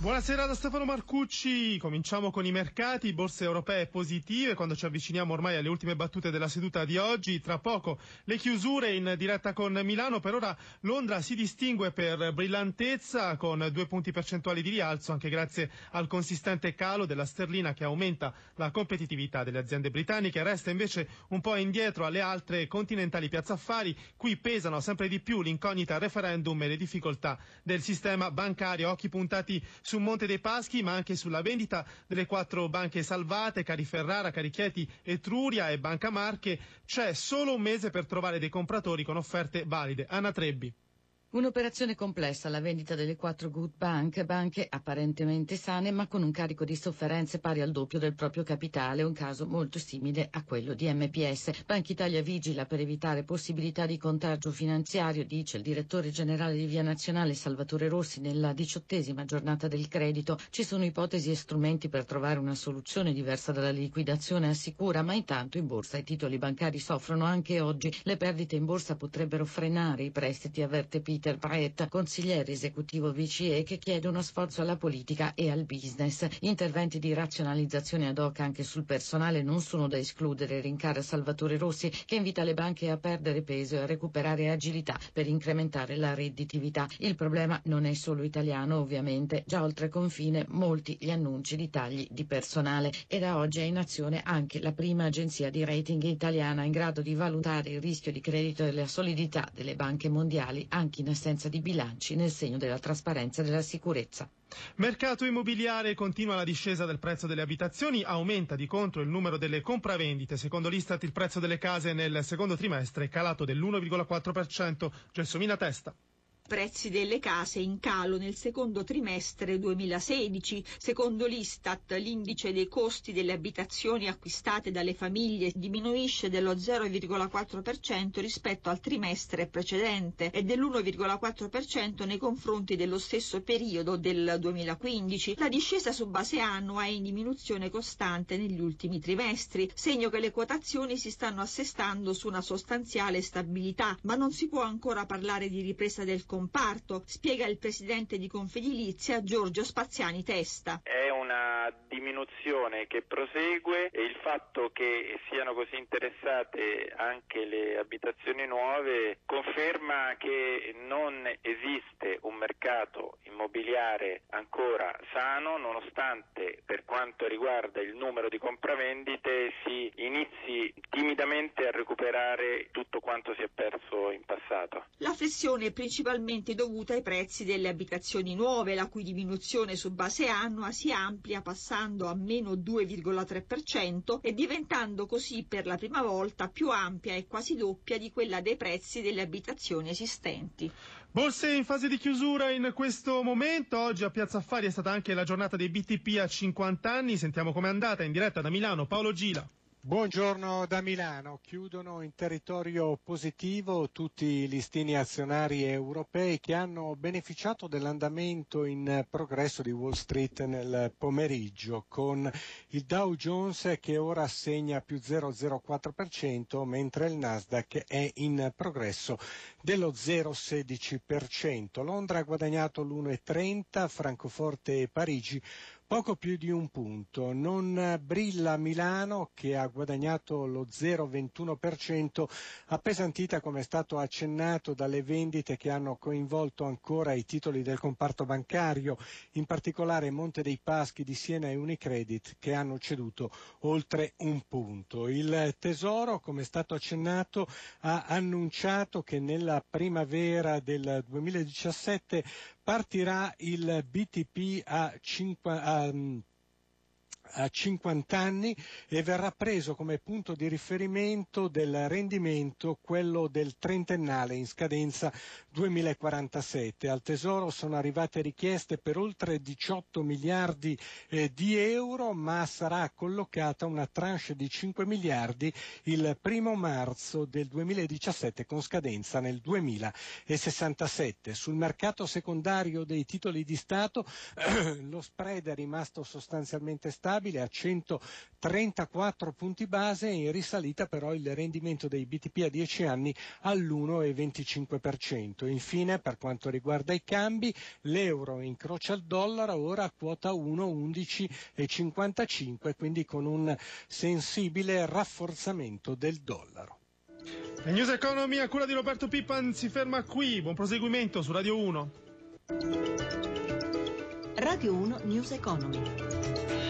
Buonasera da Stefano Marcucci, cominciamo con i mercati, borse europee positive quando ci avviciniamo ormai alle ultime battute della seduta di oggi, tra poco le chiusure in diretta con Milano, per ora Londra si distingue per brillantezza con due punti percentuali di rialzo anche grazie al consistente calo della sterlina che aumenta la competitività delle aziende britanniche, resta invece un po' indietro alle altre continentali piazza affari, qui pesano sempre di più l'incognita referendum e le difficoltà del sistema bancario, occhi puntati su Monte dei Paschi, ma anche sulla vendita delle quattro banche salvate, Cariferrara, Carichieti, Etruria e Banca Marche. C'è solo un mese per trovare dei compratori con offerte valide. Anna Trebbi. Un'operazione complessa, la vendita delle quattro good bank, banche apparentemente sane ma con un carico di sofferenze pari al doppio del proprio capitale, un caso molto simile a quello di MPS. Banca Italia vigila per evitare possibilità di contagio finanziario, dice il direttore generale di Via Nazionale Salvatore Rossi nella diciottesima giornata del credito. Ci sono ipotesi e strumenti per trovare una soluzione diversa dalla liquidazione assicura, ma intanto in borsa i titoli bancari soffrono anche oggi. Le perdite in borsa potrebbero frenare i prestiti, avverte Peter Paet, consigliere esecutivo VCE, che chiede uno sforzo alla politica e al business. Interventi di razionalizzazione ad hoc anche sul personale non sono da escludere, rincara Salvatore Rossi, che invita le banche a perdere peso e a recuperare agilità per incrementare la redditività. Il problema non è solo italiano, ovviamente. Già oltre confine molti gli annunci di tagli di personale e da oggi è in azione anche la prima agenzia di rating italiana in grado di valutare il rischio di credito e la solidità delle banche mondiali anche in assenza di bilanci nel segno della trasparenza e della sicurezza. Mercato immobiliare continua la discesa del prezzo delle abitazioni, aumenta di contro il numero delle compravendite. Secondo l'Istat il prezzo delle case nel secondo trimestre è calato dell'1,4%. Gelsomina Testa prezzi delle case in calo nel secondo trimestre 2016. Secondo l'Istat, l'indice dei costi delle abitazioni acquistate dalle famiglie diminuisce dello 0,4% rispetto al trimestre precedente e dell'1,4% nei confronti dello stesso periodo del 2015. La discesa su base annua è in diminuzione costante negli ultimi trimestri, segno che le quotazioni si stanno assestando su una sostanziale stabilità, ma non si può ancora parlare di ripresa del commercio comparto, spiega il presidente di Confedilizia Giorgio Spaziani Testa. È una diminuzione che prosegue e il fatto che siano così interessate anche le abitazioni nuove conferma che non esiste un mercato immobiliare ancora sano nonostante per quanto riguarda il numero di compravendite si inizi timidamente a recuperare tutto quanto si è perso in passato. La flessione è principalmente dovuta ai prezzi delle abitazioni nuove, la cui diminuzione su base annua si amplia passando a meno 2,3% e diventando così per la prima volta più ampia e quasi doppia di quella dei prezzi delle abitazioni esistenti. Borse in fase di chiusura in questo momento. Oggi a Piazza Affari è stata anche la giornata dei BTP a 50 anni. Sentiamo com'è andata in diretta da Milano Paolo Gila. Buongiorno da Milano. Chiudono in territorio positivo tutti i listini azionari europei che hanno beneficiato dell'andamento in progresso di Wall Street nel pomeriggio con il Dow Jones che ora segna più 0,04% mentre il Nasdaq è in progresso dello 0,16%. Londra ha guadagnato l'1,30, Francoforte e Parigi poco più di un punto. Non brilla Milano che ha guadagnato lo 0,21%, appesantita come è stato accennato dalle vendite che hanno coinvolto ancora i titoli del comparto bancario, in particolare Monte dei Paschi di Siena e Unicredit che hanno ceduto oltre un punto. Il Tesoro, come è stato accennato, ha annunciato che nella primavera del 2017 partirà il BTP a, 5, a a 50 anni e verrà preso come punto di riferimento del rendimento quello del trentennale in scadenza 2047. Al Tesoro sono arrivate richieste per oltre 18 miliardi eh, di euro, ma sarà collocata una tranche di 5 miliardi il primo marzo del 2017 con scadenza nel 2067. Sul mercato secondario dei titoli di Stato lo spread è rimasto sostanzialmente stabile stabile a 134 punti base e in risalita però il rendimento dei BTP a 10 anni all'1,25%. Infine, per quanto riguarda i cambi, l'euro incrocia il dollaro ora a quota 1,1155, quindi con un sensibile rafforzamento del dollaro. La News Economy a cura di Roberto Pippan si ferma qui. Buon proseguimento su Radio 1. Radio 1 News Economy.